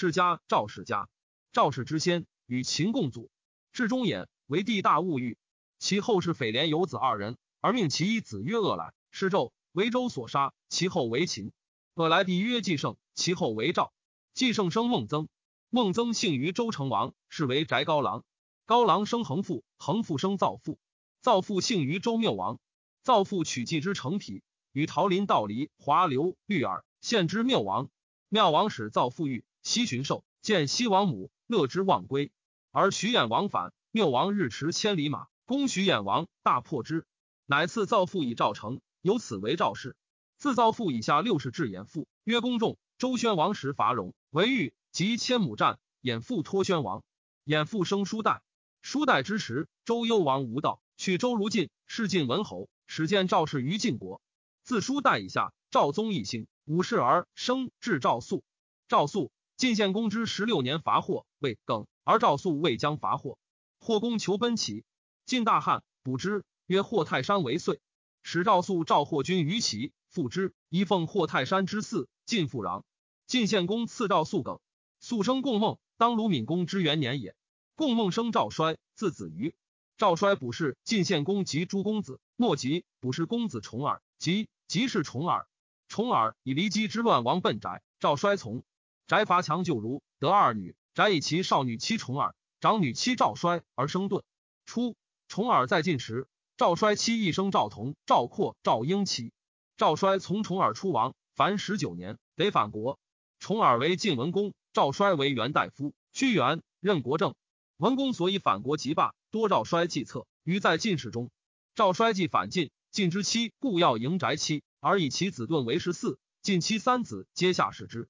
世家赵世家。赵氏之先，与秦共祖。至中衍，为帝大物欲。其后是匪廉有子二人，而命其一子曰恶来，是纣为周所杀。其后为秦。恶来帝曰季胜，其后为赵。季胜生孟曾，孟曾幸于周成王，是为翟高郎。高郎生恒父，恒父生造父，造父幸于周缪王。造父取季之成匹，与桃林道离、华流、绿耳献之缪王。缪王使造父欲西巡狩，见西王母，乐之忘归。而徐偃王反，缪王日驰千里马，攻徐偃王，大破之。乃赐造父以赵成，由此为赵氏。自造父以下六世至衍父，曰公仲。周宣王时伐戎，为豫及千亩战，衍父托宣王。衍父生叔代，叔代之时，周幽王无道，取周如晋，是晋文侯。始见赵氏于晋国，自叔代以下，赵宗一兴，五世而生至赵肃。赵肃晋献公之十六年伐霍，未更，而赵肃未将伐霍。霍公求奔齐，晋大汉，卜之，曰：“霍泰山为岁。”使赵肃召霍军于齐，复之，以奉霍泰山之祀。晋复壤。晋献公赐赵肃耿。肃生共孟，当鲁闵公之元年也。共孟生赵衰，字子瑜。赵衰卜氏晋献公及诸公子，莫及卜氏公子重耳，及及是重耳。重耳以骊姬之乱亡奔宅，赵衰从。翟伐强就如，得二女。翟以其少女妻重耳，长女妻赵衰而生顿。初，重耳在晋时，赵衰妻一生赵同、赵括、赵婴妻。赵衰从重耳出亡，凡十九年，得反国。重耳为晋文公，赵衰为元大夫，屈原任国政。文公所以反国即罢。多赵衰计策，于在晋史中。赵衰既反晋，晋之妻故要迎翟妻，而以其子盾为十四。晋妻三子皆下士之。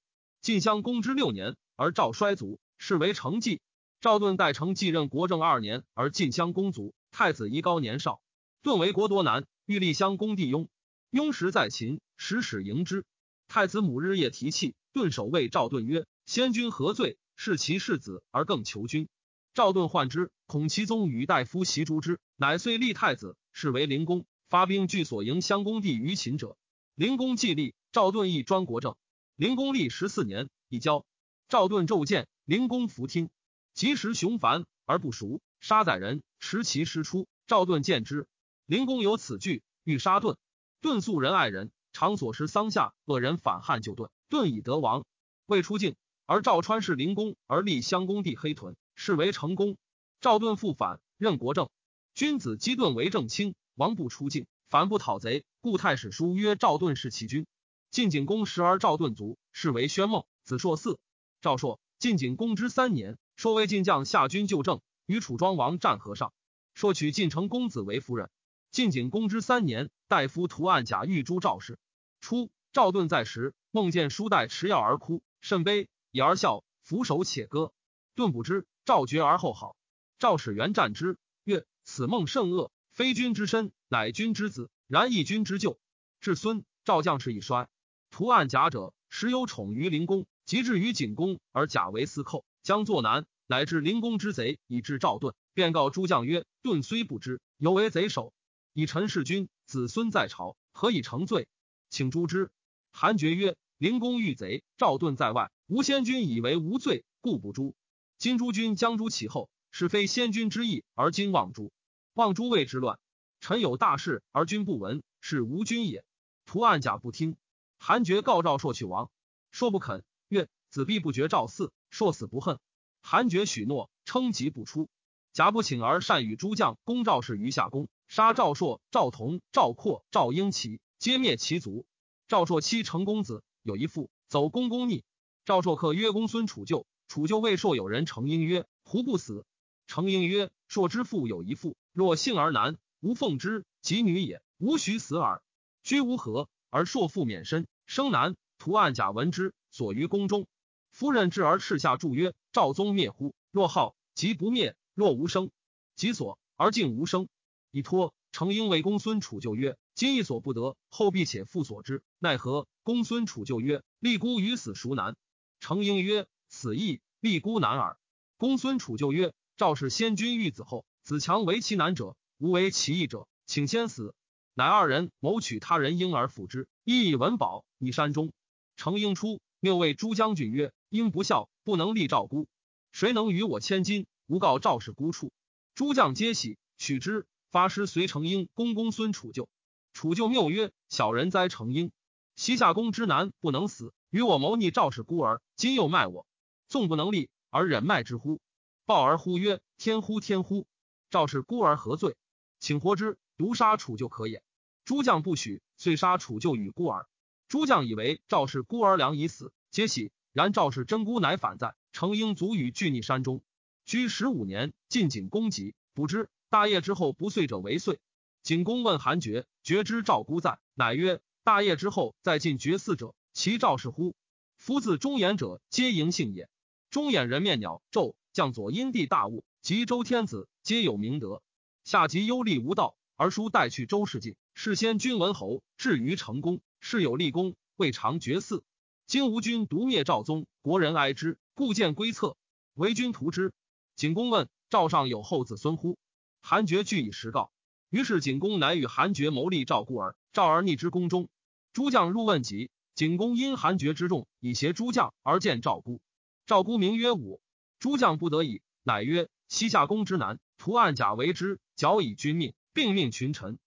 晋襄公之六年，而赵衰卒，是为成纪。赵盾代成继任国政二年，而晋襄公卒。太子宜高年少，盾为国多难，欲立襄公弟雍。雍时在秦，使使迎之。太子母日夜提气，顿守谓赵盾曰：“先君何罪？是其世子而更求君。”赵盾患之，恐其宗与大夫袭诛之，乃遂立太子，是为灵公。发兵据所迎襄公帝于秦者，灵公既立，赵盾亦专国政。灵公立十四年，以交。赵盾骤见，灵公弗听。及时雄烦而不熟，杀宰人，持其师出。赵盾见之，灵公有此惧，欲杀盾。盾素仁爱人，常所食桑下，恶人反汉就盾，盾以得王。未出境，而赵川是灵公，而立襄公帝黑屯。是为成功。赵盾复反，任国政。君子姬盾为正卿，王不出境，反不讨贼，故太史书曰：“赵盾是其君。”晋景公时而赵盾卒，是为宣孟子硕嗣。赵硕，晋景公之三年，硕为晋将下军就政，与楚庄王战河上。硕娶晋成公子为夫人。晋景公之三年，大夫图案贾玉诛赵氏。初，赵盾在时，梦见叔代持药而哭，甚悲，以而笑，俯首且歌。盾不知。赵绝而后好，赵使元战之，曰：“此梦甚恶，非君之身，乃君之子，然亦君之旧。”至孙，赵将士一衰。图案甲者，时有宠于灵公，及至于景公，而贾为司寇，将作难，乃至灵公之贼，以致赵盾。便告诸将曰：“盾虽不知，犹为贼首。以臣弑君，子孙在朝，何以成罪？请诛之。”韩厥曰：“灵公遇贼，赵盾在外，吾先君以为无罪，故不诛。”今诸君将诛其后，是非先君之意，而今望诛。望诛谓之乱。臣有大事而君不闻，是无君也。图案甲不听。韩厥告赵朔去王，朔不肯，曰：“子必不绝赵嗣。”朔死不恨。韩厥许诺，称疾不出。甲不请而善与诸将攻赵氏于夏宫，杀赵朔、赵同、赵括、赵婴齐，皆灭其族。赵朔妻成公子有一妇，走公公逆。赵朔克曰：“公孙楚旧。”楚就谓硕有人成婴曰：“胡不死？”成婴曰：“硕之父有一妇，若幸而男，无奉之，及女也，无许死耳。居无何，而硕父免身，生男。图案甲闻之，所于宫中。夫人至而斥下注曰：‘赵宗灭乎？若号，即不灭；若无生，即所而竟无生。’以托成婴为公孙楚就曰：‘今亦所不得，后必且复所之，奈何？’公孙楚就曰：‘立孤于死孰难？’成婴曰。”此亦立孤难耳。公孙楚就曰：“赵氏先君遇子后，子强为其难者，无为其义者，请先死。”乃二人谋取他人婴儿抚之，亦以文宝以山中。程婴出，谬谓诸将军曰：“婴不孝，不能立赵孤。谁能与我千金？吾告赵氏孤处。诸将皆喜，取之。发师随成英公公孙楚就。楚就谬曰：“小人哉，成英！西夏公之男不能死，与我谋逆赵氏孤儿，今又卖我，纵不能立而忍卖之乎？”报而呼曰：“天乎天乎！赵氏孤儿何罪？请活之，独杀楚就可也。”诸将不许，遂杀楚舅与孤儿。诸将以为赵氏孤儿良已死，皆喜。然赵氏真孤乃反在，成英卒于巨逆山中，居十五年。晋景公疾，卜之。大业之后不遂者为遂。景公问韩厥，厥知赵孤在，乃曰：“大业之后再进绝嗣者，其赵氏乎？夫自忠言者，皆嬴姓也。忠言人面鸟纣，将左阴地大物，及周天子，皆有明德。下及忧厉无道，而书代去周氏晋，事先君文侯，至于成功，事有立功，未尝绝嗣。今吴君独灭赵宗，国人哀之，故见归策，为君图之。”景公问赵上有后子孙乎？韩厥据以实告。于是景公乃与韩厥谋立赵孤儿，赵而逆之宫中。诸将入问疾，景公因韩厥之众，以挟诸将而见赵孤。赵孤名曰武。诸将不得已，乃曰：“西夏公之难，图暗甲为之，矫以君命，并命群臣。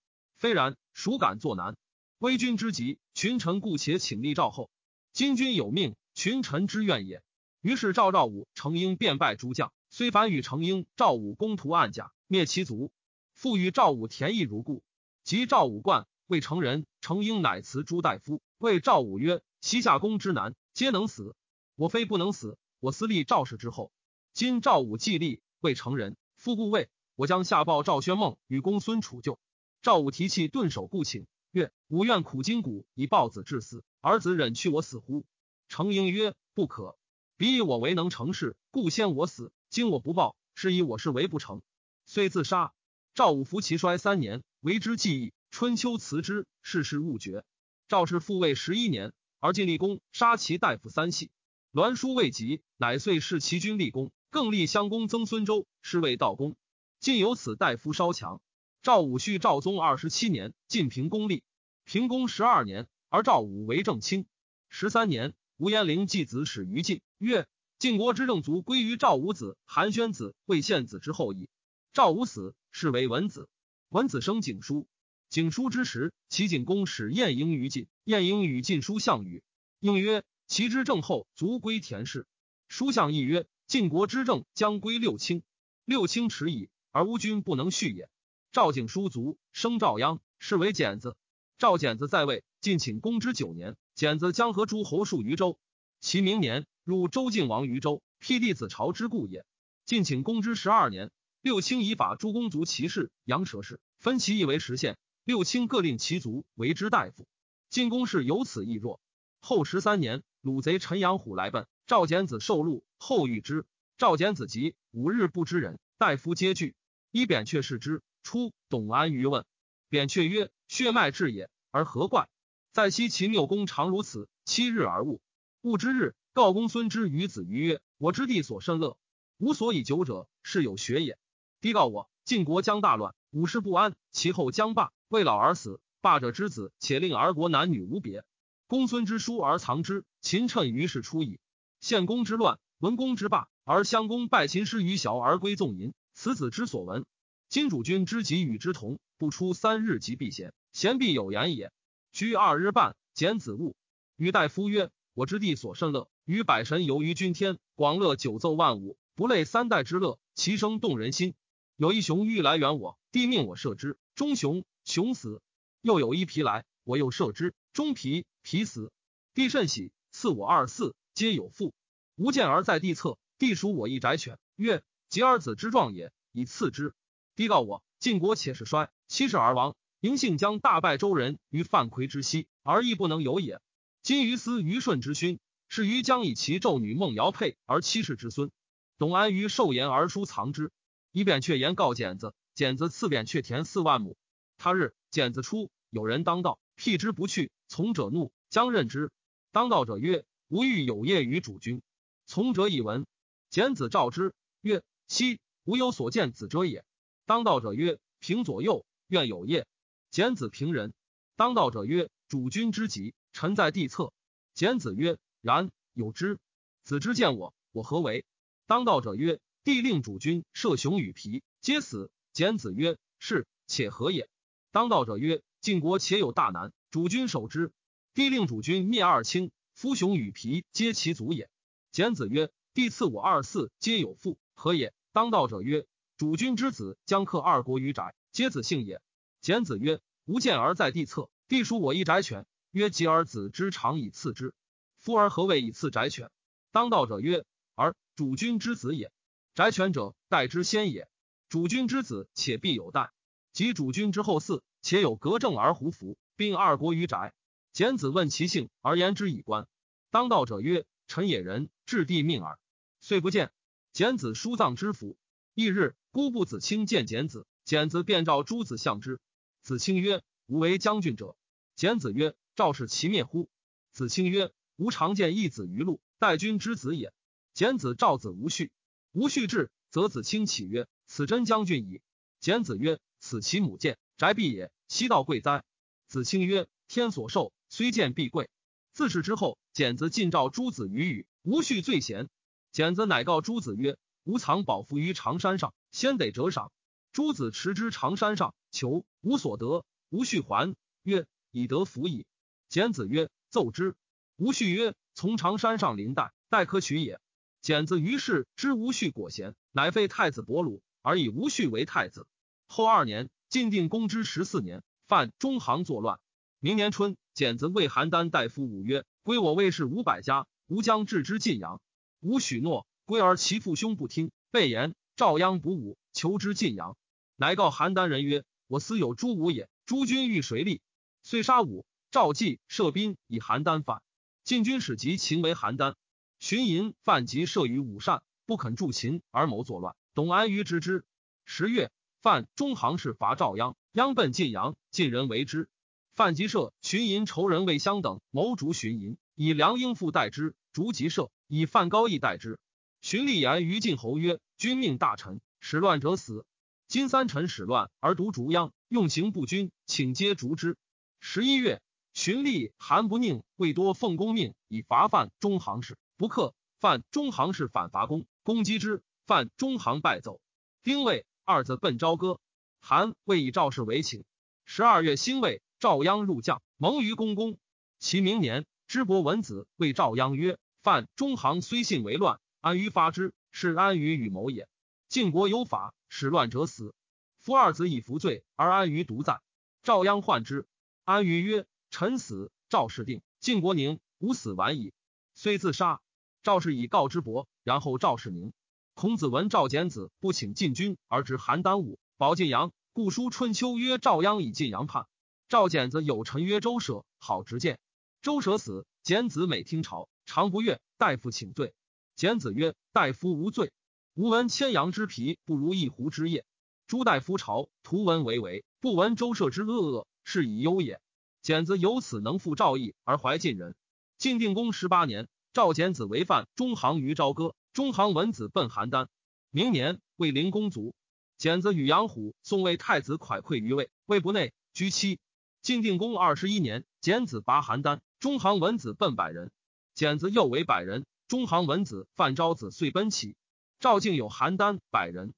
非然，孰敢作难？威君之急，群臣故且请立赵后。今君有命，群臣之愿也。”于是赵赵武成英便败诸将，虽反与成英、赵武攻图暗甲，灭其族。复与赵武田邑如故，及赵武冠未成人，成英乃辞朱大夫，谓赵武曰：“西夏公之男，皆能死，我非不能死。我私立赵氏之后，今赵武既立，未成人，夫故位，我将下报赵宣孟与公孙楚就。”赵武提气顿首，故请曰：“吾愿苦筋骨以报子至死，儿子忍去我死乎？”成英曰：“不可，彼以我为能成事，故先我死。今我不报，是以我是为不成，遂自杀。”赵武服其衰三年，为之计议。春秋辞之，世事勿绝。赵氏复位十一年，而晋立功，杀其大夫三系。栾书未及，乃遂弑其君立功，更立襄公曾孙周，是谓道公。晋有此大夫稍强。赵武续赵宗二十七年，晋平公立，平公十二年，而赵武为正卿。十三年，吴延龄继子始于晋，曰：晋国之正族归于赵武子、韩宣子、魏献子之后矣。赵武死。是为文子，文子生景叔。景叔之时，齐景公使晏婴于晋，晏婴与晋书项羽，应曰：“齐之政后，卒归田氏。”书项亦曰：“晋国之政将归六卿，六卿迟矣，而吾君不能续也。”赵景叔卒，生赵鞅，是为简子。赵简子在位，晋请公之九年，简子将和诸侯戍于州。其明年，入周晋王于州，辟弟子朝之故也。晋请公之十二年。六卿以法诸公族骑士、羊舌氏，分其邑为十县。六卿各令其族为之大夫。晋公氏由此亦弱。后十三年，鲁贼陈阳虎来奔，赵简子受禄，后遇之。赵简子疾，五日不知人，大夫皆惧。一扁鹊视之，出董安于问。扁鹊曰：“血脉至也，而何怪？在昔秦六公常如此，七日而悟。悟之日，告公孙之于子于曰：我之地所甚乐，吾所以久者，是有学也。”低告我，晋国将大乱，五世不安，其后将霸，未老而死。霸者之子，且令儿国男女无别。公孙之书而藏之，秦趁于是出矣。献公之乱，文公之霸，而襄公拜秦师于小而归纵淫，此子之所闻。今主君之己与之同，不出三日即避贤，贤必有言也。居二日半，简子物。与大夫曰：我之地所甚乐，与百神游于君天，广乐九奏万舞，不累三代之乐，其声动人心。有一熊欲来援我，帝命我射之，中熊熊死。又有一皮来，我又射之，中皮皮死。帝甚喜，赐我二嗣，皆有父。吾见而在地侧，帝属我一宅犬，曰：及儿子之状也，以赐之。帝告我：晋国且是衰，七世而亡。嬴姓将大败周人于范夔之西，而亦不能有也。今于思虞舜之勋，是于将以其纣女孟瑶配而七世之孙。董安于寿言而书藏之。以扁鹊言告简子，简子赐扁鹊田四万亩。他日，简子出，有人当道，辟之不去。从者怒，将任之。当道者曰：“吾欲有业于主君。”从者以闻。简子召之，曰：“昔吾有所见子者也。”当道者曰：“平左右，愿有业。”简子平人。当道者曰：“主君之疾，臣在地侧。”简子曰：“然有之。子之见我，我何为？”当道者曰：“帝令主君射熊与皮，皆死。”简子曰：“是，且何也？”当道者曰：“晋国且有大难，主君守之。帝令主君灭二卿，夫熊与皮皆其族也。”简子曰：“帝赐我二嗣，皆有父，何也？”当道者曰：“主君之子将克二国于宅，皆子姓也。”简子曰：“吾见而在地侧，地属我一宅犬。”曰：“及而子之长以赐之。夫而何谓以赐宅犬？”当道者曰：“而主君之子也。宅犬者，待之先也。主君之子，且必有待。及主君之后嗣，且有隔政而胡服，并二国于宅。”简子问其姓，而言之以观。当道者曰：“臣也人，至帝命耳。”遂不见。简子书葬之府。翌日，姑布子卿见简子，简子便召诸子相之。子卿曰：“吾为将军者。”简子曰：“赵氏其灭乎？”子卿曰：“吾常见一子于路，待君之子也。”简子召子无序，无序至，则子卿起曰：“此真将军矣。”简子曰：“此其母见宅必也。西道贵哉？”子卿曰：“天所受，虽见必贵。”自是之后，简子进召诸子于语，无序最贤。简子乃告诸子曰：“吾藏宝符于长山上，先得折赏。”诸子持之长山上，求无所得。无序还曰：“以得福矣。”简子曰：“奏之。”无序曰：“从长山上临代，待可取也。”简子于是知无序果贤，乃废太子伯鲁，而以无序为太子。后二年，晋定公之十四年，犯中行作乱。明年春，简子为邯郸大夫五曰：“归我卫士五百家，吾将置之晋阳。”吾许诺，归而其父兄不听，备言赵鞅不武，求之晋阳。乃告邯郸人曰：“我私有诸武也，诸君欲谁立？”遂杀武。赵季、射宾以邯郸反。晋军使及秦为邯郸，荀寅、范吉射于武善，不肯助秦而谋作乱。董安于知之。十月，范中行氏伐赵鞅，鞅奔晋阳，晋人为之。范吉射、荀寅仇人魏襄等谋逐荀寅，以梁婴父代之，逐吉射。以范高义代之。荀立言于晋侯曰：“君命大臣，使乱者死。今三臣使乱而独逐鞅，用刑不均，请皆逐之。”十一月，荀立、韩不宁、魏多奉公命以伐范中行氏，不克。范中行氏反伐公，攻击之，范中行败走。丁未，二子奔朝歌。韩、魏以赵氏为请。十二月辛未，赵鞅入将，蒙于公宫。其明年，知伯文子谓赵鞅曰。犯中行虽信为乱，安于发之，是安于与谋也。晋国有法，使乱者死。夫二子以服罪，而安于独在。赵鞅患之，安于曰：“臣死，赵氏定。晋国宁，吾死晚矣。”虽自杀。赵氏以告之伯，然后赵氏宁。孔子闻赵简子不请晋军而执邯郸武，保晋阳，故书春秋曰：“赵鞅以晋阳叛。”赵简子有臣曰：“周舍好直谏。”周舍死，简子每听朝。常不悦，大夫请罪。简子曰：“大夫无罪。吾闻千羊之皮不如一狐之腋。诸大夫朝，图闻为为，不闻周社之恶恶，是以忧也。”简子由此能复赵义而怀晋人。晋定公十八年，赵简子为犯中行于朝歌。中行闻子奔邯郸。明年，魏灵公卒。简子与杨虎、送魏太子蒯聩于魏，魏不内，居妻。晋定公二十一年，简子拔邯郸。中行闻子奔百人。简子又为百人，中行文子范昭子遂奔齐。赵敬有邯郸百人，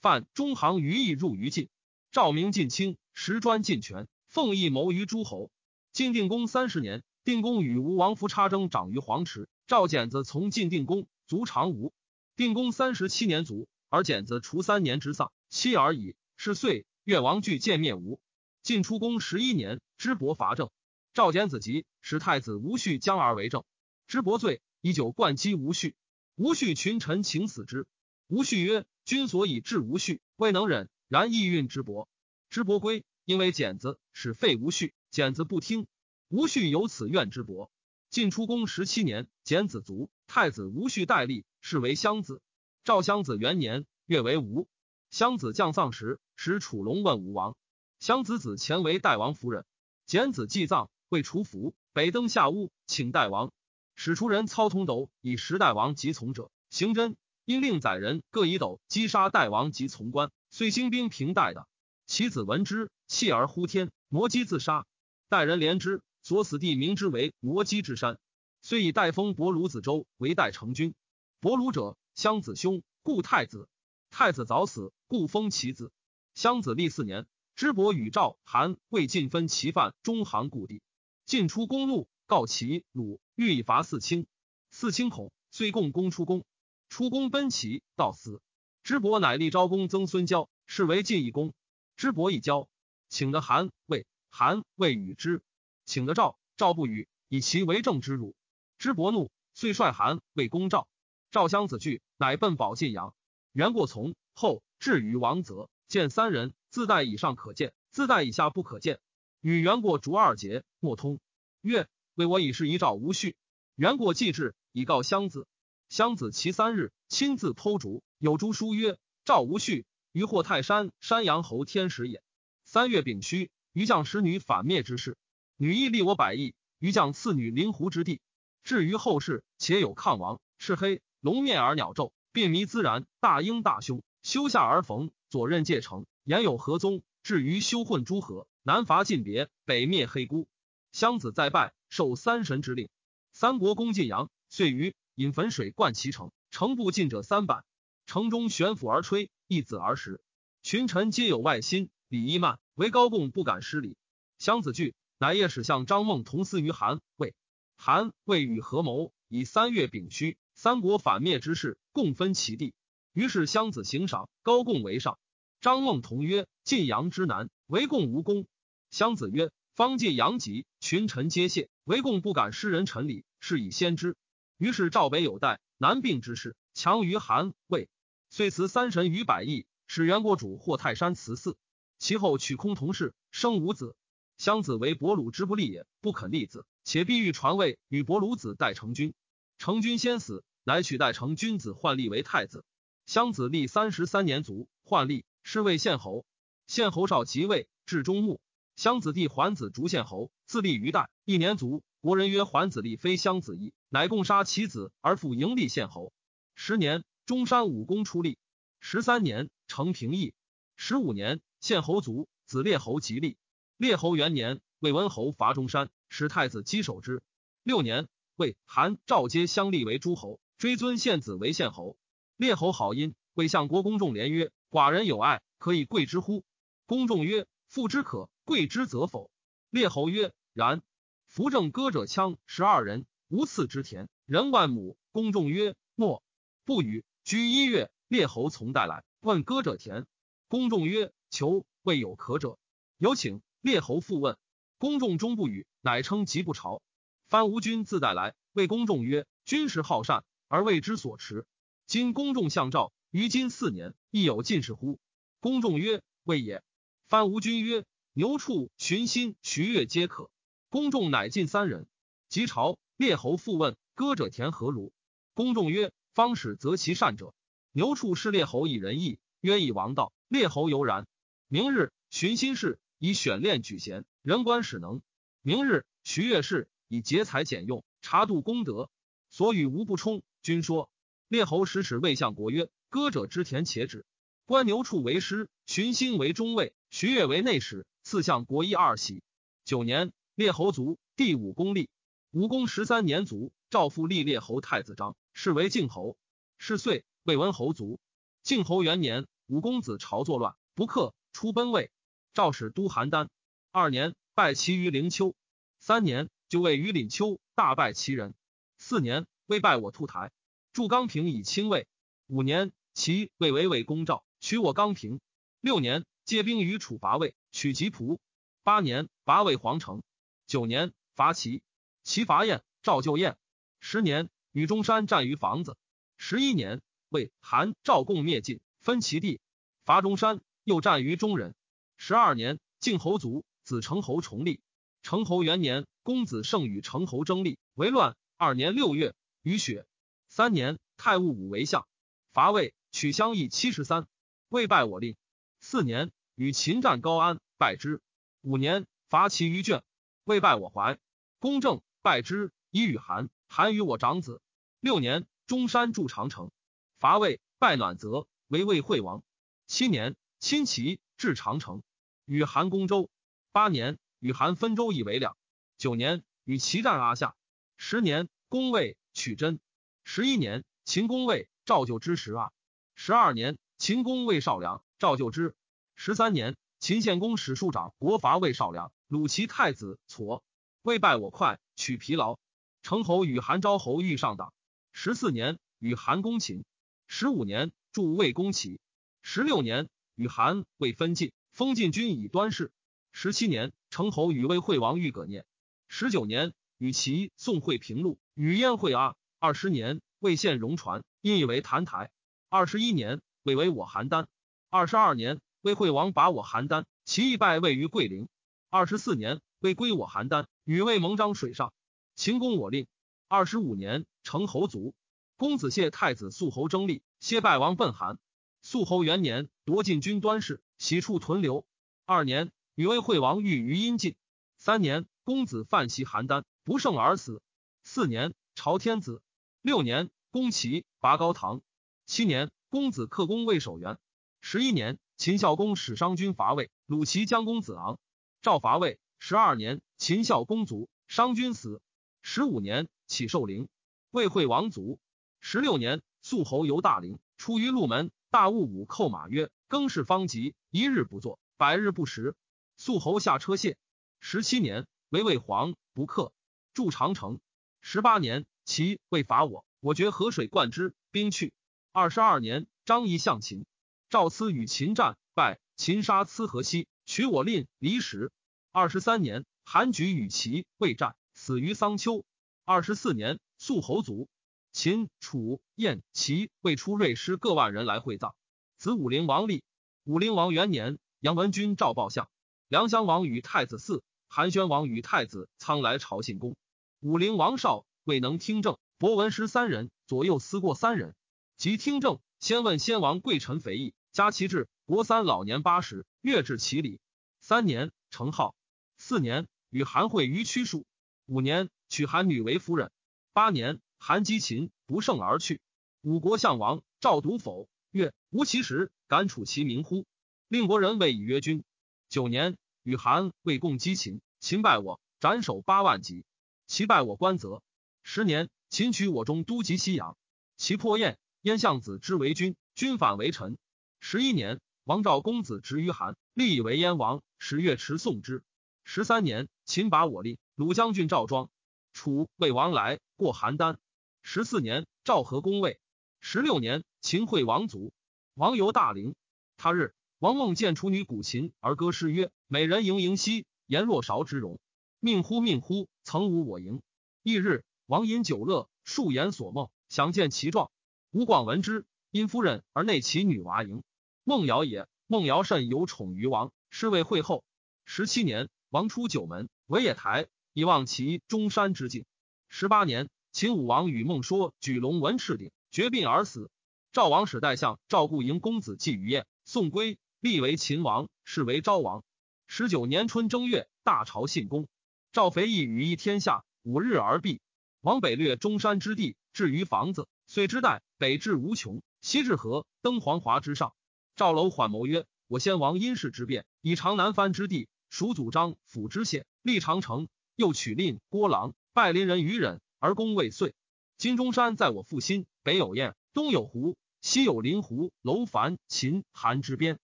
范中行余意入于晋。赵明晋卿，石专晋权，奉义谋于诸侯。晋定公三十年，定公与吴王夫差争长于黄池。赵简子从晋定公，卒长吴。定公三十七年卒，而简子除三年之丧，妻而已。是岁，越王惧见灭吴。晋出公十一年，知伯伐郑。赵简子急，使太子吴续将而为政。知伯罪，以酒灌击吴恤。吴恤群臣请死之。吴恤曰：“君所以治吴恤，未能忍，然意运之薄，之伯归，因为简子，使废吴恤。简子不听，吴恤由此怨之伯。晋出公十七年，简子卒，太子吴恤代立，是为襄子。赵襄子元年，月为吴。襄子降丧时，使楚龙问吴王。襄子子前为代王夫人。简子祭葬，未除服，北登下屋，请代王。使出人操通斗以时代王及从者，行真因令宰人各以斗击杀代王及从官，遂兴兵平代的。其子闻之，弃而呼天，摩击自杀。代人怜之，所死地名之为摩击之山。遂以代封伯鲁子周为代成君。伯鲁者，襄子兄，故太子。太子早死，故封其子。襄子历四年，知伯与赵、韩、魏晋分其犯中行故地。晋出公路，告齐、鲁，欲以伐四卿。四卿恐，遂共攻出宫。出宫奔齐，到死。知伯乃立昭公曾孙交，是为晋义公。知伯以交，请的韩、魏，韩、魏与之。请的赵，赵不与，以其为政之辱。知伯怒，遂率韩、魏攻赵。赵襄子惧，乃奔保晋阳。元过从后，至于王泽，见三人，自带以上可见，自带以下不可见。与元过逐二节，莫通。曰：为我已是一诏无序。元过既至，以告襄子。襄子其三日，亲自剖竹，有诸书曰：赵无序，于获泰山山阳侯天时也。三月丙戌，余将使女反灭之事，女亦立我百亿。余将赐女临湖之地。至于后世，且有抗王，赤黑。龙面而鸟昼，鬓迷自然，大鹰大凶，修下而逢，左任介城，言有合宗。至于修混诸河，南伐晋别，北灭黑孤。襄子再拜，受三神之令。三国攻晋阳，遂于引汾水灌其城，城不进者三百。城中悬釜而吹，一子而食。群臣皆有外心，礼仪慢，唯高贡不敢失礼。襄子惧，乃夜使向张孟同司于韩魏。韩魏与合谋，以三月丙戌。三国反灭之事，共分其地。于是襄子行赏，高贡为上。张孟同曰：“晋阳之南，唯贡无功。”襄子曰：“方晋阳极，群臣皆谢，唯贡不敢失人臣礼，是以先之。”于是赵北有代，南并之势，强于韩魏。遂辞三神于百亿，使元国主获泰山祠祀。其后取空同氏，生五子。襄子为伯鲁之不立也，不肯立子，且必欲传位与伯鲁子代成君。成君先死。乃取代成君子换立为太子。襄子立三十三年卒，换立是为献侯。献侯少即位，至中穆。襄子弟桓子逐献侯，自立于代，一年卒。国人曰：桓子立非襄子意，乃共杀其子而复迎立献侯。十年，中山武功出立。十三年，成平邑。十五年，献侯卒，子列侯即立。列侯元年，魏文侯伐中山，使太子击守之。六年，魏、韩、赵皆相立为诸侯。追尊献子为献侯，列侯好音，魏相国公仲连曰：“寡人有爱，可以贵之乎？”公仲曰：“父之可贵之，则否？”列侯曰：“然。”扶正歌者羌十二人，无赐之田，人万亩。公仲曰：“莫不与。”居一月，列侯从带来，问歌者田。公仲曰：“求未有可者，有请。”列侯复问，公仲终不语，乃称疾不朝。藩吴君自带来，谓公仲曰：“君士好善。”而为之所持。今公众相召，于今四年，亦有进士乎？公众曰：“未也。”藩吴君曰：“牛处、寻心、徐悦皆可。”公众乃进三人。及朝，列侯复问：“歌者田何如？”公众曰：“方使择其善者。”牛处是列侯以仁义，曰以王道。列侯犹然。明日，寻心事以选练举贤，人官使能。明日，徐悦事以节财俭用，察度功德，所与无不充。君说，列侯使使魏相国曰：“歌者之田且止。”官牛处为师，寻心为中尉，徐悦为内史，赐相国一二喜。九年，列侯卒，第五公立。吴公十三年卒，赵复立列侯太子章，是为靖侯。是岁，魏文侯卒。靖侯元年，武公子朝作乱，不克，出奔魏。赵使都邯郸。二年，败齐于灵丘。三年，就位于廪丘，大败齐人。四年。未拜我兔台，祝刚平以亲魏。五年，齐魏为魏公赵，取我刚平。六年，借兵于楚伐魏，取其蒲。八年，伐魏皇城。九年，伐齐，齐伐燕，赵救燕。十年，与中山战于房子。十一年，魏、韩、赵共灭晋，分其地，伐中山，又战于中人。十二年，晋侯卒，子成侯重立。成侯元年，公子胜与成侯争立，为乱。二年六月。雨雪三年，太戊武为相，伐魏，取襄邑七十三。魏败我令。四年，与秦战高安，败之。五年，伐齐于卷，未败我怀。公正败之，以与韩，韩与我长子。六年，中山筑长城，伐魏，败暖泽，为魏惠王。七年，亲齐，至长城，与韩攻州。八年，与韩分州以为两。九年，与齐战阿夏。十年，攻魏。取真。十一年，秦公魏赵就之十二十二年，秦公魏少梁赵就之十三年，秦献公使庶长国伐魏少梁，鲁齐太子痤，魏败我快，取疲劳。成侯与韩昭侯欲上党。十四年，与韩攻秦。十五年，助魏攻齐。十六年，与韩魏分晋，封晋军以端氏。十七年，成侯与魏惠王欲葛念。十九年，与齐宋会平陆，与燕会阿。二十年，魏献戎船，因以为澹台。二十一年，魏为我邯郸。二十二年，魏惠王拔我邯郸，齐亦败位于桂陵。二十四年，魏归我邯郸，与魏盟章水上。秦公我令。二十五年，成侯卒。公子谢太子肃侯争立，谢败王奔韩。肃侯元年，夺晋军端氏，喜处屯留。二年，与魏惠王遇于阴晋。三年，公子犯袭邯郸，不胜而死。四年，朝天子。六年，攻齐，拔高唐。七年，公子克公魏守元。十一年，秦孝公使商君伐魏，鲁齐将公子昂。赵伐魏。十二年，秦孝公卒，商君死。十五年，启寿陵，魏惠王卒。十六年，肃侯游大陵，出于鹿门，大雾武寇马曰：“更事方急，一日不作，百日不食。”肃侯下车谢。十七年，为魏皇不克，筑长城。十八年，齐魏伐我，我决河水灌之，兵去。二十二年，张仪向秦，赵疵与秦战，败，秦杀疵河西，取我令离石。二十三年，韩举与齐魏战。死于桑丘。二十四年，肃侯卒。秦、楚、燕、齐魏出锐师各万人来会葬。子武灵王立。武灵王元年，杨文君赵报相。梁襄王与太子嗣，韩宣王与太子仓来朝信公。武灵王少，未能听政。博文师三人，左右思过三人。即听政，先问先王贵臣肥义，加其志。国三老年八十，月至其礼。三年，成号。四年，与韩会于曲数。五年，娶韩女为夫人。八年，韩击秦，不胜而去。五国相王赵独否，曰：“吾其实，敢处其民乎？”令国人谓以曰君。九年，与韩魏共击秦，秦败我，斩首八万级。其败我官泽。十年，秦取我中都及西阳。其破燕，燕相子之为君，君反为臣。十一年，王赵公子执于韩，立以为燕王。十月持送之。十三年，秦拔我令。鲁将军赵庄，楚魏王来过邯郸。十四年，赵和攻魏。十六年，秦惠王卒。王游大陵。他日，王梦见楚女古琴而歌诗曰：“美人盈盈兮，颜若韶之容。命乎命乎，曾无我盈。”翌日，王饮酒乐，数言所梦，想见其状。吴广闻之，因夫人而内其女娃迎。孟尧也。孟尧甚有宠于王，是为惠后。十七年，王出九门，为野台。以望其中山之境。十八年，秦武王与孟说举龙文赤鼎，绝病而死。赵王使代相赵固迎公子季于燕，送归，立为秦王，是为昭王。十九年春正月，大朝信公。赵肥义羽翼天下，五日而毕。王北略中山之地，至于房子，遂之代北至无穷，西至河，登黄华之上。赵楼缓谋曰：“我先王因事之变，以长南藩之地，属祖章府之县，立长城。”又取令郭郎拜邻人于忍而攻未遂。金中山在我腹心，北有燕，东有湖，西有临湖。楼烦秦韩之边，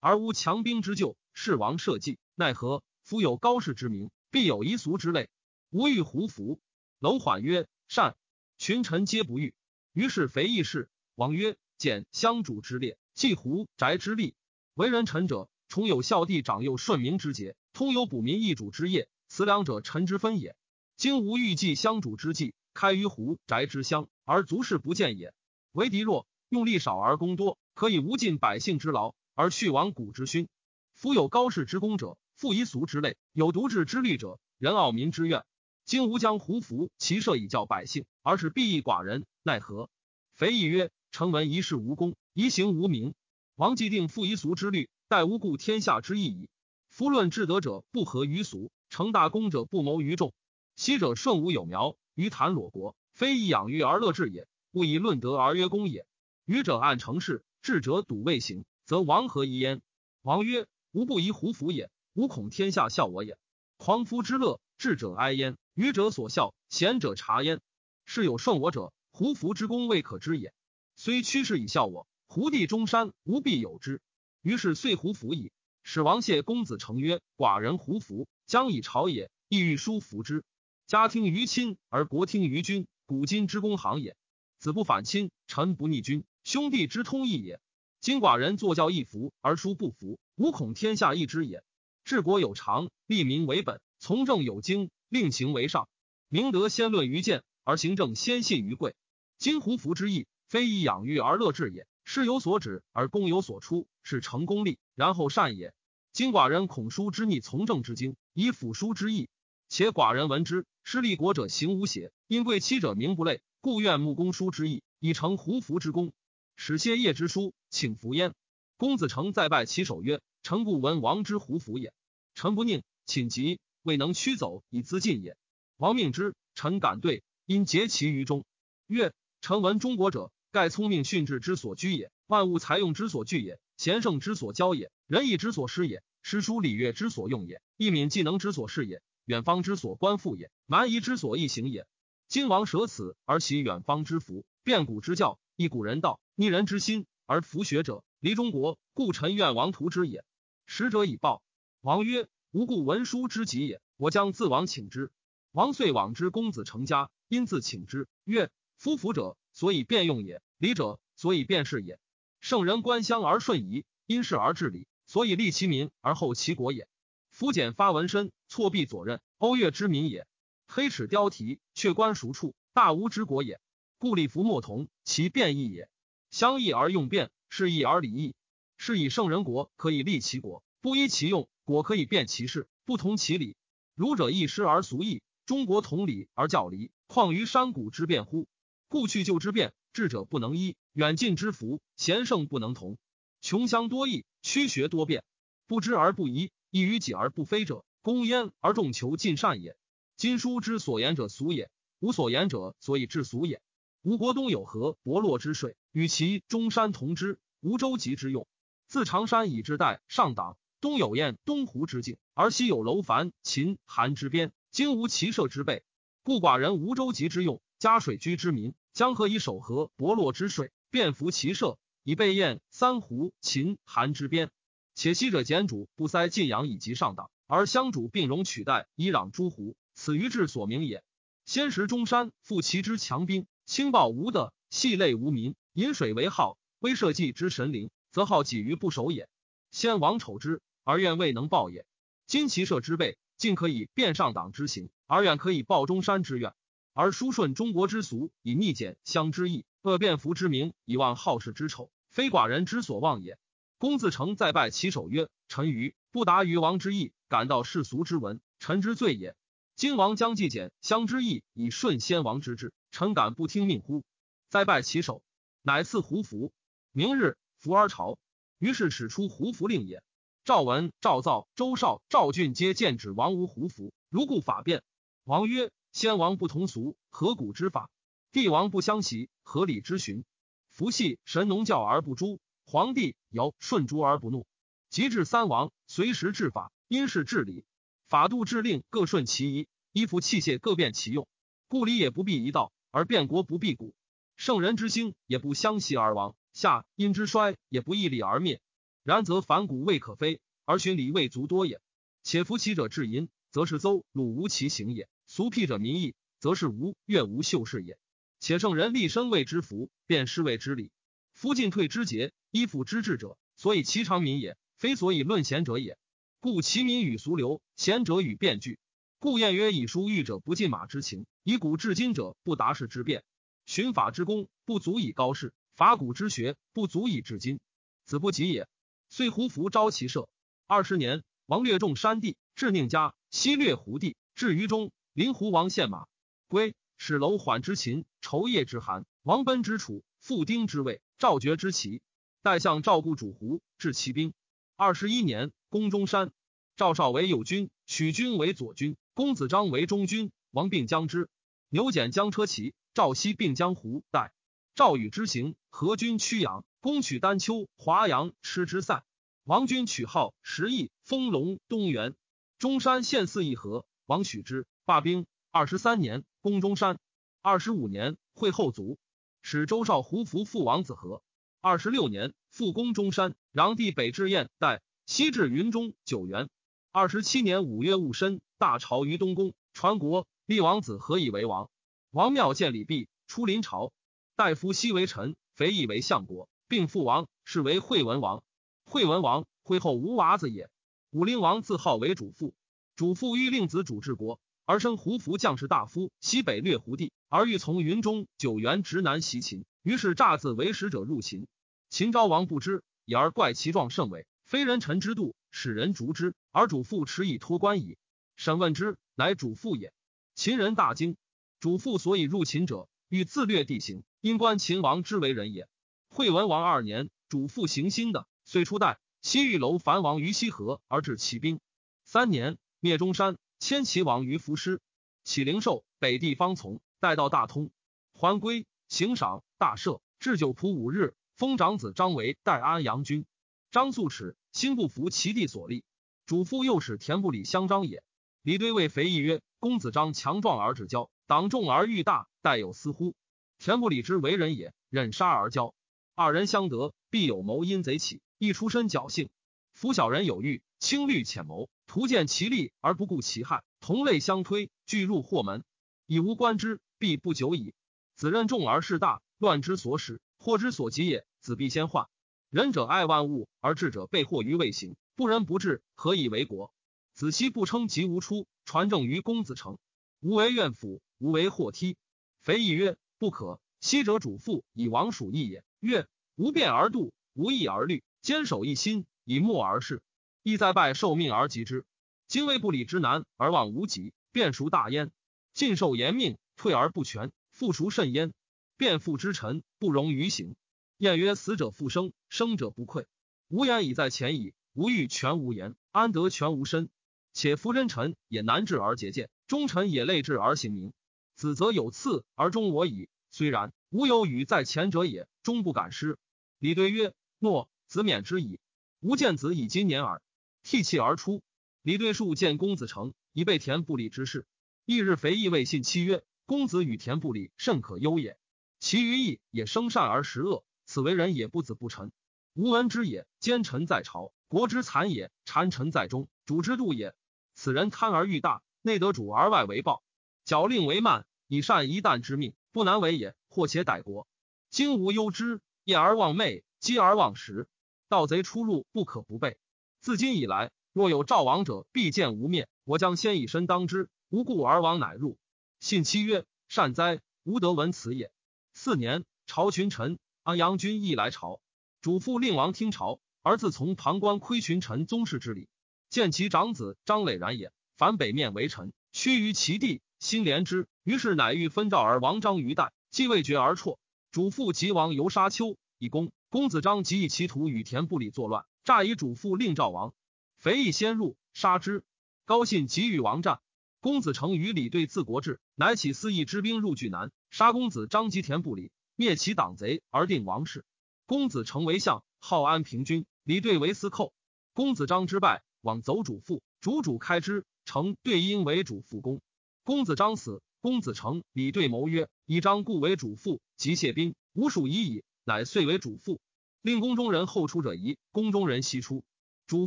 而无强兵之救。是王社稷，奈何？夫有高士之名，必有夷俗之类。吾欲胡服。楼缓曰：“善。”群臣皆不欲。于是肥义士王曰：“简相主之列，祭胡宅之力。为人臣者，崇有孝弟长幼顺民之节，通有补民易主之业。”此两者，臣之分也。今无欲祭相主之计，开于胡宅之乡，而足事不见也。为敌弱，用力少而功多，可以无尽百姓之劳，而去亡古之勋。夫有高士之功者，富夷俗之类；有独治之虑者，人傲民之怨。今吾将胡服其设以教百姓，而使必益寡人，奈何？肥义曰：臣闻一事无功，一行无名。王既定复夷俗之虑，待无故天下之意矣。夫论至德者，不合于俗。成大功者不谋于众，昔者顺无有苗，于谈裸国，非以养育而乐治也，不以论德而曰功也。愚者按成事，智者笃未行，则王何以焉？王曰：吾不疑胡服也，吾恐天下笑我也。狂夫之乐，智者哀焉，愚者所笑，贤者察焉。是有顺我者，胡服之功未可知也。虽屈氏以笑我，胡地中山无必有之。于是遂胡服矣。使王谢公子成曰：“寡人胡服，将以朝也，意欲书服之。家听于亲，而国听于君，古今之公行也。子不反亲，臣不逆君，兄弟之通义也。今寡人作教一服，而书不服，吾恐天下异之也。治国有常，利民为本，从政有经，令行为上。明德先论于见，而行政先信于贵。今胡服之意，非以养育而乐治也。”事有所指而功有所出，是成功力，然后善也。今寡人恐书之逆从政之经，以辅书之意。且寡人闻之，失立国者行无邪，因贵戚者名不类，故愿木公书之意，以成胡服之功。使谢业之书，请服焉。公子成再拜其首曰：“臣故闻王之胡服也。臣不宁，寝疾，未能驱走以资进也。王命之，臣敢对，因结其于中。曰：臣闻中国者。”盖聪明训智之所居也，万物才用之所聚也，贤圣之所交也，仁义之所施也，诗书礼乐之所用也，义敏技能之所事也，远方之所观复也，蛮夷之所易行也。今王舍此而习远方之福，变古之教，异古人道，逆人之心而弗学者，离中国，故臣愿王图之也。使者以报，王曰：“吾故文书之极也，我将自往请之。”王遂往之公子成家，因自请之，曰：“夫福者。”所以变用也，礼者所以变事也。圣人观乡而顺仪，因事而治理，所以利其民而后其国也。夫简发纹身，错臂左衽，欧越之民也。黑齿雕蹄，却观孰处，大吴之国也。故礼服莫同，其变异也。相异而用变，是异而礼异。是以圣人国可以利其国，不依其用；国可以变其事，不同其理。儒者易师而俗异，中国同理而教离，况于山谷之变乎？故去旧之变，智者不能依；远近之福，贤圣不能同。穷乡多异，曲学多变，不知而不疑，异于己而不非者，公焉而众求尽善也。今书之所言者俗也，无所言者所以致俗也。吴国东有河伯洛之水，与其中山同之，无舟楫之用。自长山以至代上党，东有雁东湖之境，而西有楼烦秦韩之边，今无骑射之备，故寡人无舟楫之用，加水居之民。江河以守河伯洛之水，便服其社，以备燕三湖秦韩之边。且昔者简主不塞晋阳以及上党，而相主并容取代以攘诸胡，此于治所名也。先时中山复其之强兵，轻暴无德，系类无民，饮水为号，威社稷之神灵，则好己于不守也。先王丑之，而愿未能报也。今其社之备，尽可以变上党之行，而愿可以报中山之愿。而书顺中国之俗，以逆简相之意，恶变服之名，以忘好事之丑，非寡人之所望也。公子成再拜其首曰：“臣愚不达于王之意，感到世俗之文，臣之罪也。今王将计简相之意，以顺先王之志，臣敢不听命乎？”再拜其首，乃赐胡服。明日服而朝，于是使出胡服令也。赵文、赵造、周绍、赵俊皆见指王无胡服，如故法变。王曰。先王不同俗，何古之法？帝王不相袭，合理之循？伏羲神农教而不诛，皇帝尧顺诸而不怒。及至三王，随时治法，因事治理，法度制令各顺其宜，衣服器械各变其用。故礼也不必一道，而变国不必古。圣人之兴也不相袭而亡，下因之衰也不义礼而灭。然则反古未可非，而循礼未足多也。且夫其者至淫，则是邹鲁无其行也。俗辟者民意，则是无悦无秀士也。且圣人立身为之福，便是谓之礼。夫进退之节，依附之治者，所以其常民也，非所以论贤者也。故其民与俗流，贤者与辩据。故谚曰：以书御者不尽马之情，以古至今者不达事之变。循法之功，不足以高士；法古之学，不足以至今。子不及也。遂胡服招其社。二十年，王略众山地，至宁家，西略胡地，至于中。临胡王献马归，使楼缓之秦，仇夜之韩，王奔之楚，复丁之魏，赵绝之齐。代相赵固主胡，至骑兵。二十一年，攻中山。赵少为右军，许军为左军，公子章为中军。王并将之。牛简将车骑，赵西并将胡代。赵与之行，何军曲阳，攻取丹丘、华阳，失之散。王军取号十邑，丰隆、东原。中山县四邑河，王许之。罢兵，二十三年，攻中山。二十五年，会后卒。使周少胡服父王子和。二十六年，复攻中山，炀帝北至燕代，西至云中九原。二十七年五月戊申，大朝于东宫，传国，立王子和以为王。王庙建礼毕，出临朝。大夫西为臣，肥义为相国，并父王，是为惠文王。惠文王惠后无娃子也。武陵王自号为主父，主父欲令子主治国，而生胡服将士大夫，西北略胡地，而欲从云中九原直南袭秦。于是诈自为使者入秦。秦昭王不知，以而怪其状甚伟，非人臣之度，使人逐之。而主父迟以托官矣。审问之，乃主父也。秦人大惊。主父所以入秦者，欲自略地形，因观秦王之为人也。惠文王二年，主父行新的，遂出代西域楼樊王于西河而治骑兵。三年，灭中山，迁齐王于伏师。启灵寿，北地方从，待到大通，还归，行赏大赦，置酒仆五日，封长子张为代安阳君。张素齿，心不服其弟所立。主父又使田不礼相张也。李堆谓肥义曰：“公子张强壮而志骄，党众而欲大，待有私乎？”田不礼之为人也，忍杀而骄。二人相得，必有谋阴贼起，亦出身侥幸。夫小人有欲，轻虑浅谋，图见其利而不顾其害，同类相推，俱入祸门，以无官之，必不久矣。子任重而事大，乱之所使，祸之所及也。子必先患。仁者爱万物，而智者被祸于未形。不仁不智，何以为国？子期不称疾无出，传政于公子成。吾为怨妇，吾为祸梯。肥义曰：不可。昔者主父以王属义也。曰：无变而度，无义而虑，坚守一心，以默而事。亦在拜受命而及之。今为不礼之难而望无己，便孰大焉？尽受严命，退而不全，复孰甚焉？变父之臣，不容于行。晏曰：死者复生，生者不愧。无言已在前矣。无欲全无言，安得全无身？且夫真臣也难治而节俭，忠臣也累志而行明。子则有次而忠我矣。虽然，吾有与在前者也，终不敢失。李对曰：诺，子免之矣。吾见子以今年耳。涕泣而出。李对数见公子成，以备田不礼之事。翌日，肥义未信妻曰：公子与田不礼甚可忧也。其余义也生善而食恶，此为人也不子不臣。吾闻之也。奸臣在朝。国之残也，谗臣在中，主之度也。此人贪而欲大，内得主而外为暴，矫令为慢，以善一旦之命，不难为也。或且歹国，今无忧之，夜而忘寐，饥而忘食，盗贼出入不可不备。自今以来，若有赵王者，必见无灭。我将先以身当之，无故而亡，乃入。信妻曰：“善哉，吾得闻此也。”四年，朝群臣安阳君亦来朝，主父令王听朝。而自从旁观窥群臣宗室之礼，见其长子张磊然也。凡北面为臣，屈于其地，心怜之。于是乃欲分赵而王张于代，既未决而辍。主父即王游沙丘以攻公子张，即以其徒与田不礼作乱，诈以主父令赵王。肥义先入杀之。高信即与王战。公子成与李对自国志，乃起四邑之兵入巨南，杀公子张及田不礼，灭其党贼而定王室。公子成为相，号安平君。李对为司寇，公子张之败，往走主父，主主开之，成对因为主父公。公子张死，公子成、李对谋曰：以张故为主父，即谢兵，吾属已矣。乃遂为主父，令宫中人后出者疑，宫中人悉出。主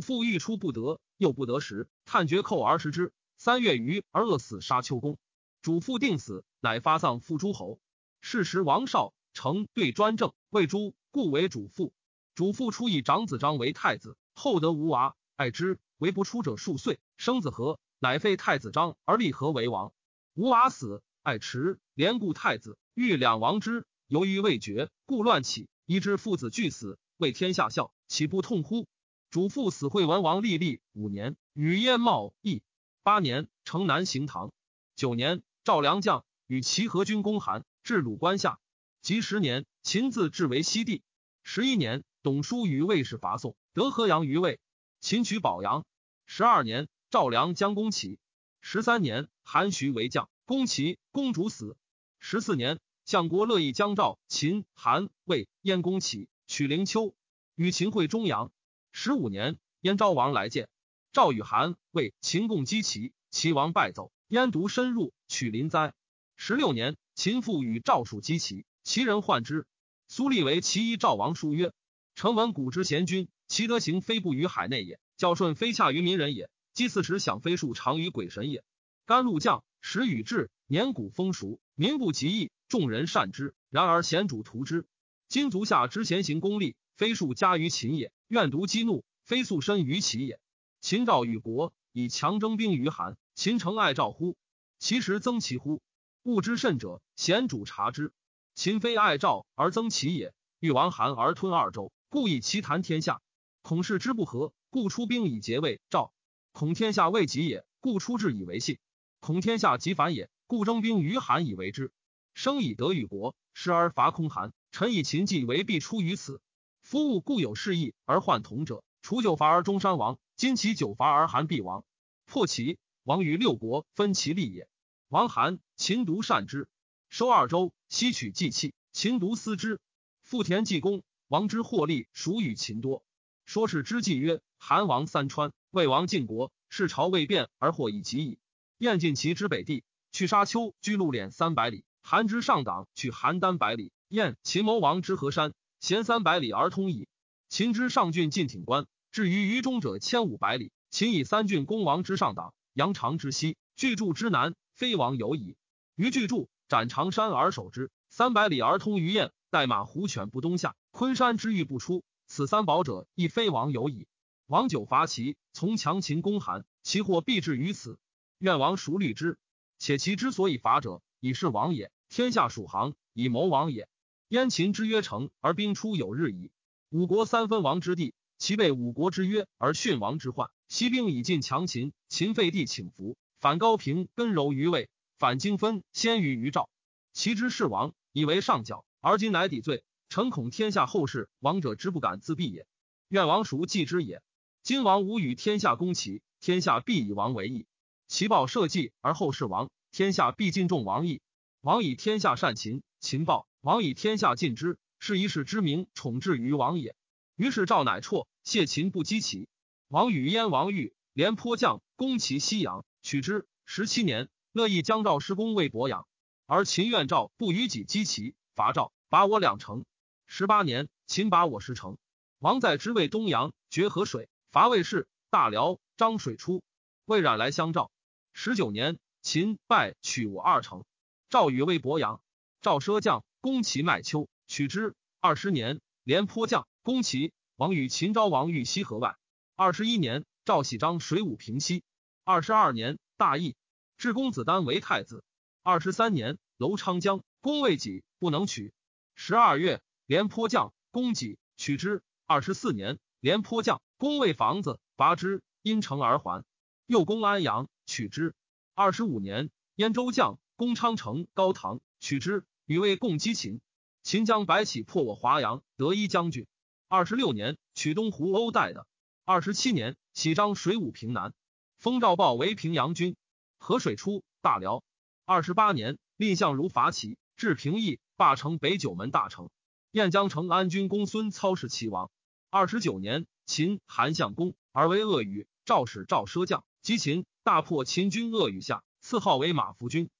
父欲出不得，又不得时，探绝寇而食之。三月余而饿死，杀丘公。主父定死，乃发丧复诸侯。是时王少成对专政，谓诸故为主父。主父初以长子张为太子，后得无娃，爱之，为不出者数岁，生子和，乃废太子张而立和为王。无娃死，爱迟，连故太子，欲两王之，由于未决，故乱起，以致父子俱死，为天下笑，岂不痛乎？主父死，惠文王立立五年，与燕茂义八年，城南行唐九年，赵良将与齐和军攻韩，至鲁关下，及十年，秦自治为西地，十一年。董叔与魏氏伐宋，得河阳于魏。秦取保阳。十二年，赵良将攻齐。十三年，韩徐为将攻齐，公主死。十四年，相国乐意将赵、秦、韩、魏、燕攻齐，取灵丘，与秦会中阳。十五年，燕昭王来见，赵与韩、魏、秦共击齐，齐王败走，燕独深入，取临灾。十六年，秦父与赵蜀击齐，齐人患之。苏立为齐一赵王书曰：“臣闻古之贤君，其德行非不于海内也，教顺非洽于民人也。祭祀时享非数长于鬼神也。甘露降，时雨至，年谷丰熟，民不及义，众人善之。然而贤主图之。今足下之贤行功利，非数加于秦也。愿独激怒，非素身于齐也。秦赵与国，以强征兵于韩。秦诚爱赵乎？其实增其乎？物之甚者，贤主察之。秦非爱赵而增其也，欲亡韩而吞二周，故以其谈天下。孔氏之不和，故出兵以结魏赵。孔天下未及也，故出志以为信。孔天下即反也，故征兵于韩以为之。生以德与国，失而伐空韩。臣以秦计为必出于此。夫物固有事义而患同者，除九伐而中山亡。今其九伐而韩必亡，破齐亡于六国，分其利也。王韩，秦独善之，收二州，西取祭器，秦独思之。富田济公，王之获利属与秦多。说是之计曰：韩王三川，魏王晋国，是朝未变而获以及矣。燕晋齐之北地，去沙丘，居路敛三百里；韩之上党，去邯郸百里。燕秦谋王之河山，咸三百里而通矣。秦之上郡晋挺关。至于于中者千五百里，秦以三郡攻王之上党，阳长之西，巨柱之南，非王有矣。于巨柱斩长山而守之，三百里而通于燕，待马虎犬不东下，昆山之欲不出。此三宝者，亦非王有矣。王九伐齐，从强秦攻韩，其祸必至于此。愿王孰虑之？且其之所以伐者，以是王也。天下属行，以谋王也。燕秦之约成而兵出有日矣。五国三分王之地。其被五国之约而殉王之患，西兵以尽强秦，秦废帝请服，反高平根柔于魏，反荆分先于于赵。其之是王，以为上角，而今乃抵罪。臣恐天下后世王者之不敢自毙也。愿王孰继之也？今王无与天下攻齐，天下必以王为义。其报社稷而后世王，天下必敬重王义。王以天下善秦，秦报王以天下尽之，是一世之名宠至于王也。于是赵乃辍，谢秦不击齐。王与燕王玉廉颇将攻齐西阳，取之。十七年，乐意将赵施公为伯阳，而秦愿赵不与己击齐，伐赵，拔我两城。十八年，秦拔我十城。王在之魏东阳，决河水，伐魏氏、大辽。漳水出，魏冉来相赵。十九年，秦败，取我二城。赵禹魏伯阳，赵奢将攻齐麦丘，取之。二十年，廉颇将。攻齐，王与秦昭王欲西河外。二十一年，赵喜章水武平西。二十二年，大义，至公子丹为太子。二十三年，楼昌将攻魏己，不能取。十二月，廉颇将攻己，取之。二十四年，廉颇将攻魏房子，拔之，因城而还。又攻安阳，取之。二十五年，燕州将攻昌城、高唐，取之，与魏共击秦。秦将白起破我华阳，得一将军。二十六年，取东湖欧代的。二十七年，喜章水武平南，封赵豹为平阳君。河水出，大辽。二十八年，蔺相如伐齐，至平邑，霸城北九门大城。燕江城安军公孙操是齐王。二十九年，秦韩相公而为恶语，赵使赵奢将击秦，大破秦军恶语下，赐号为马服君。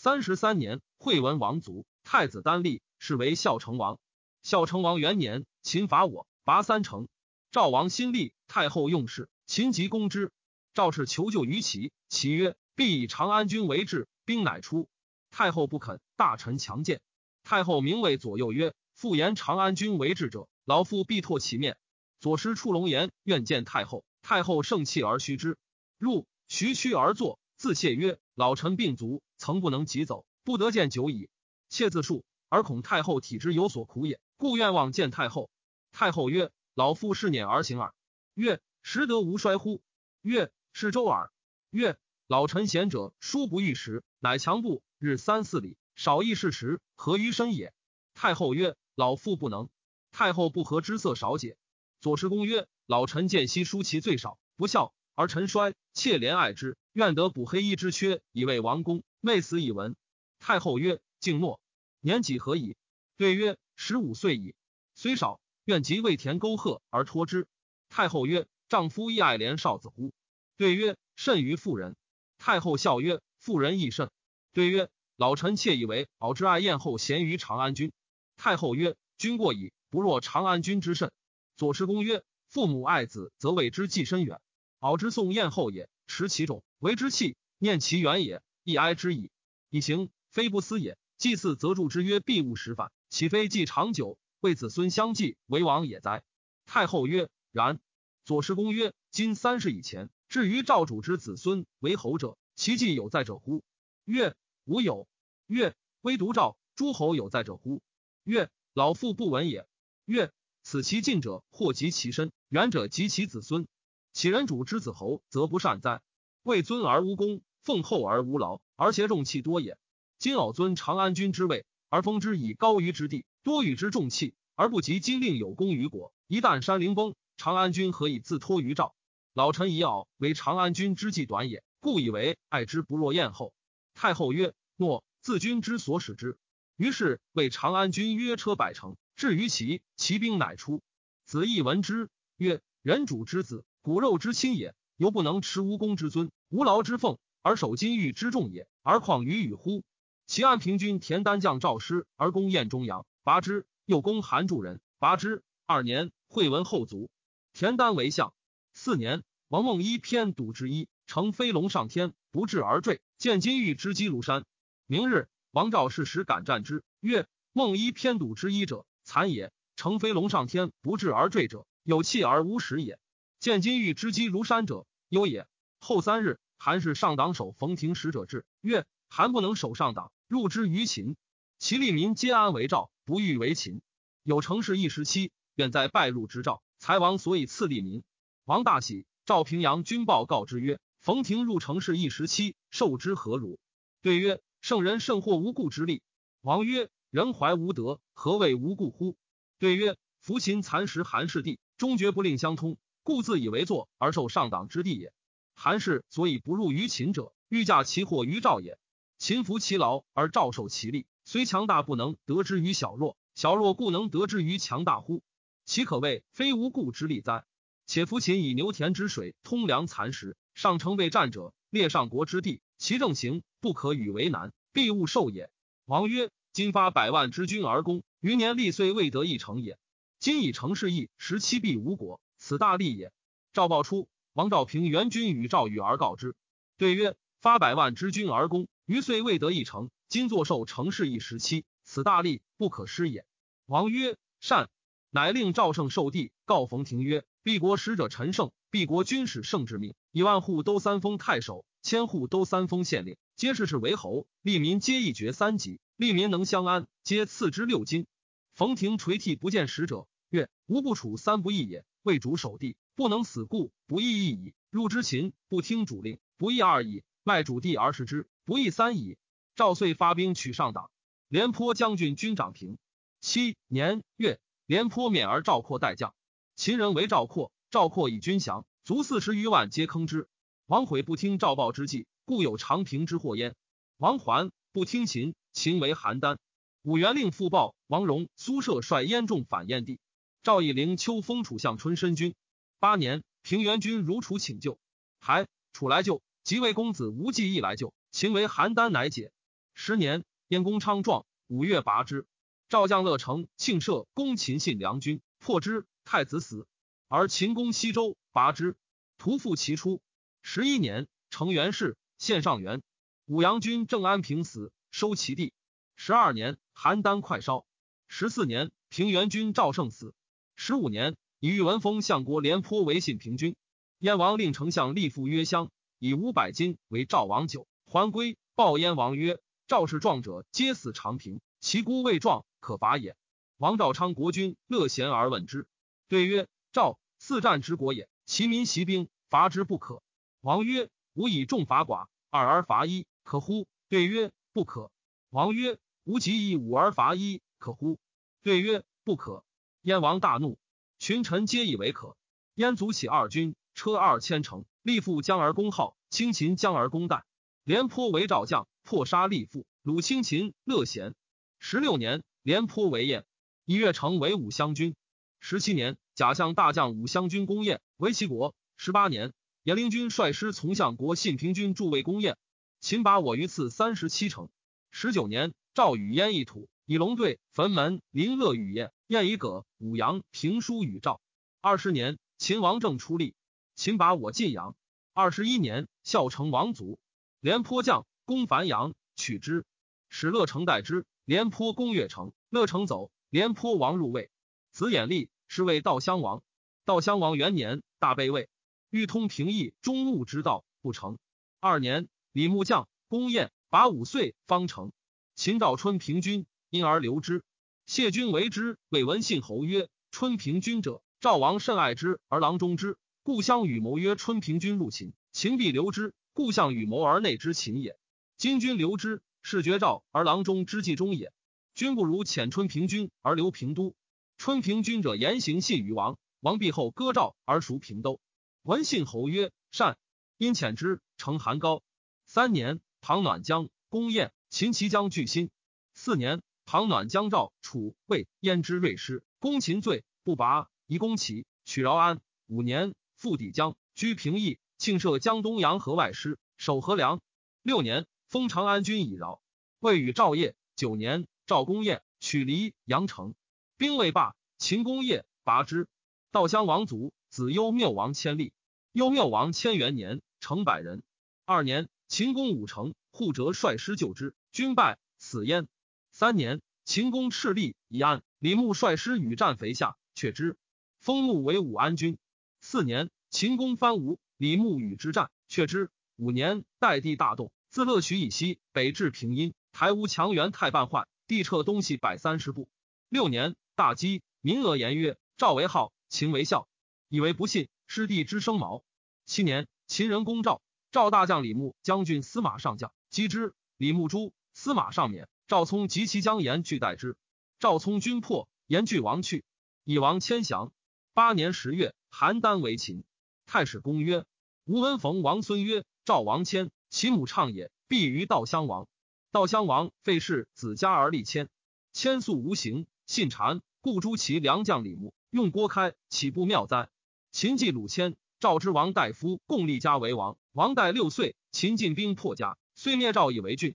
三十三年，惠文王卒，太子丹立，是为孝成王。孝成王元年。秦伐我，拔三城。赵王新立，太后用事，秦即攻之。赵氏求救于齐，齐曰：“必以长安君为质，兵乃出。”太后不肯，大臣强谏。太后明谓左右曰：“复言长安君为质者，老夫必唾其面。”左师出龙颜，愿见太后。太后盛气而虚之，入，徐屈而坐，自谢曰：“老臣病足，曾不能疾走，不得见久矣。妾自述，而恐太后体之有所苦也，故愿望见太后。”太后曰：“老妇是辇而行耳。”曰：“时得无衰乎？”曰：“是周耳。”曰：“老臣贤者，殊不欲食，乃强步日三四里，少亦是食，何于身也？”太后曰：“老妇不能。”太后不和之色少解。左师公曰：“老臣见悉书其最少，不孝而臣衰，妾怜爱之，愿得补黑衣之缺，以为王公。未死以闻。”太后曰：“静诺。年几何矣？”对曰：“十五岁矣。”虽少。愿即为田沟壑而托之。太后曰：“丈夫亦爱怜少子乎？”对曰：“甚于妇人。”太后笑曰：“妇人亦甚。”对曰：“老臣妾以为敖之爱燕后贤于长安君。”太后曰：“君过矣，不若长安君之甚。”左师公曰：“父母爱子，则为之计深远。敖之送燕后也，持其种，为之器，念其远也，亦哀之矣。以行，非不思也。祭祀则助之曰：‘必勿食饭，岂非祭长久，为子孙相继为王也哉？’”太后曰：“然。”左师公曰：“今三世以前，至于赵主之子孙为侯者，其迹有在者乎？”曰：“无有。”曰：“微独赵诸侯有在者乎？”曰：“老父不闻也。”曰：“此其近者，或及其身；远者及其子孙。岂人主之子侯，则不善哉？位尊而无功，奉厚而无劳，而挟重器多也。今敖尊长安君之位，而封之以高于之地，多与之重器，而不及今令有功于国。一旦山陵崩，长安君何以自托于赵？老臣以敖为长安君之计短也，故以为爱之不若燕后。”太后曰：“诺。”自君之所使之。于是为长安君约车百乘，至于齐，骑兵乃出。子义闻之，曰：“人主之子，骨肉之亲也，犹不能持无功之尊，无劳之奉，而守金玉之重也，而况于与乎？”齐安平君田丹将赵师而攻燕中阳，拔之；又攻韩助人，拔之。二年，惠文后卒。田丹为相。四年，王梦一偏笃之一，乘飞龙上天，不治而坠，见金玉之击庐山。明日，王赵适时敢战之，曰：“梦一偏笃之一者，残也；乘飞龙上天，不治而坠者，有气而无实也。见金玉之击庐山者，忧也。”后三日，韩氏上党守冯亭使者至，曰：“韩不能守上党，入之于秦。其利民皆安为赵，不欲为秦。有成事一时期，便在败入之赵，才王所以赐利民。王大喜，赵平阳军报告之曰：‘冯亭入城市一时期，受之何如？’对曰。”圣人甚获无故之利。王曰：“人怀无德，何谓无故乎？”对曰：“夫秦蚕食韩氏地，终绝不令相通，故自以为作而受上党之地也。韩氏所以不入于秦者，欲驾其祸于赵也。秦服其劳而赵受其利，虽强大不能得之于小弱，小弱故能得之于强大乎？其可谓非无故之利哉？且夫秦以牛田之水通粮蚕食，上乘备战者，列上国之地。”其政行不可与为难，必勿受也。王曰：今发百万之军而攻，余年力虽未得一成也。今以成事义，十七必无国，此大利也。赵报出，王兆平援军与赵宇而告之。对曰：发百万之军而攻，余遂未得一城，今作受成事一时期，此大利不可失也。王曰：善。乃令赵胜受地，告冯庭曰：敝国使者陈胜，敝国军使胜之命，以万户都三封太守。千户都三封县令，皆世世为侯，利民皆一爵三级，利民能相安，皆赐之六金。冯庭垂涕不见使者，曰：“吾不处三不义也。为主守地，不能死故，不义一矣。入之秦，不听主令，不义二矣。卖主地而食之，不义三矣。”赵遂发兵取上党，廉颇将军军长平。七年月，廉颇免而赵括代将。秦人为赵括，赵括以军降，卒四十余万，皆坑之。王悔不听赵报之计，故有长平之祸焉。王还不听秦，秦为邯郸。武元令复报，王荣、苏涉率燕众反燕地。赵以灵丘封楚相春申君。八年，平原君如楚请救，还楚来救，即为公子无忌亦来救。秦为邯郸，乃解。十年，燕公昌壮，五月拔之。赵将乐成、庆社攻秦信良军，破之。太子死，而秦攻西周，拔之。屠复其出。十一年，成元氏，献上元。武阳君郑安平死，收其地。十二年，邯郸快烧。十四年，平原君赵胜死。十五年，以宇文封相国廉颇为信平君。燕王令丞相立父曰襄，以五百金为赵王酒，还归。报燕王曰：赵氏壮者，皆死长平，其孤未壮，可伐也。王赵昌国君乐贤而问之，对曰：赵四战之国也，其民习兵，伐之不可。王曰：“吾以众伐寡，二而伐一，可乎？”对曰：“不可。”王曰：“吾即以五而伐一，可乎？”对曰：“不可。”燕王大怒，群臣皆以为可。燕卒起二军，车二千乘，立复将而攻号，轻秦将而攻代。廉颇为赵将，破杀立父，鲁轻秦，乐贤。十六年，廉颇为燕，以越城为武襄军。十七年，假相大将武襄军攻燕，为齐国。十八年。颜陵君率师从相国信平君助魏攻燕，秦拔我于次三十七城。十九年，赵与燕一土，以龙对坟门林乐与宴，宴以葛武阳评书与赵。二十年，秦王政出力，秦拔我晋阳。二十一年，孝成王卒，廉颇将攻樊阳，取之，使乐成代之。廉颇攻越城，乐成走，廉颇王入魏。子衍立，是为道襄王。道襄王元年，大被魏，欲通平邑中牧之道，不成。二年，李牧将攻燕，拔五岁方成。秦赵春平君。因而留之。谢君为之，谓文信侯曰：“春平君者，赵王甚爱之而郎中之。故相与谋曰：春平君入秦，秦必留之。故相与谋而内之秦也。今君留之，是绝赵而郎中之计中也。君不如遣春平君而留平都。春平君者，言行信于王，王必后割赵而赎平都。文信侯曰：善。因遣之，成韩高。三年，唐暖江，攻燕，秦齐将拒心。四年。唐暖江赵楚魏燕之锐师，攻秦罪不拔，移攻齐，取饶安。五年，复抵江，居平邑，庆设江东阳河外师，守河梁。六年，封长安君以饶。魏与赵业。九年，赵公燕，取黎阳城，兵未罢，秦公业拔之。道襄王卒，子幽缪王千立。幽缪王千元年，成百人。二年，秦攻五城，护哲率师救之，军败，死焉。三年，秦攻赤利以安，李牧率师与战肥下，却之，封牧为武安君。四年，秦攻番吴，李牧与之战，却之。五年，代地大动，自乐渠以西北至平阴，台吴强援太半坏，地撤东西百三十步。六年，大饥，民俄言曰：“赵为号，秦为孝。”以为不信，失地之生毛。七年，秦人攻赵，赵大将李牧将军司马上将击之，李牧诛，司马上免。赵聪及其将言俱待之。赵聪军破，言俱亡去，以王迁降。八年十月，邯郸为秦。太史公曰：吴文冯王孙曰：赵王迁，其母畅也，必于道襄王。道襄王废氏子家而立迁，迁素无形，信谗，故诛其良将李牧，用郭开，岂不妙哉？秦继鲁迁，赵之王大夫共立家为王。王代六岁，秦进兵破家，遂灭赵以为郡。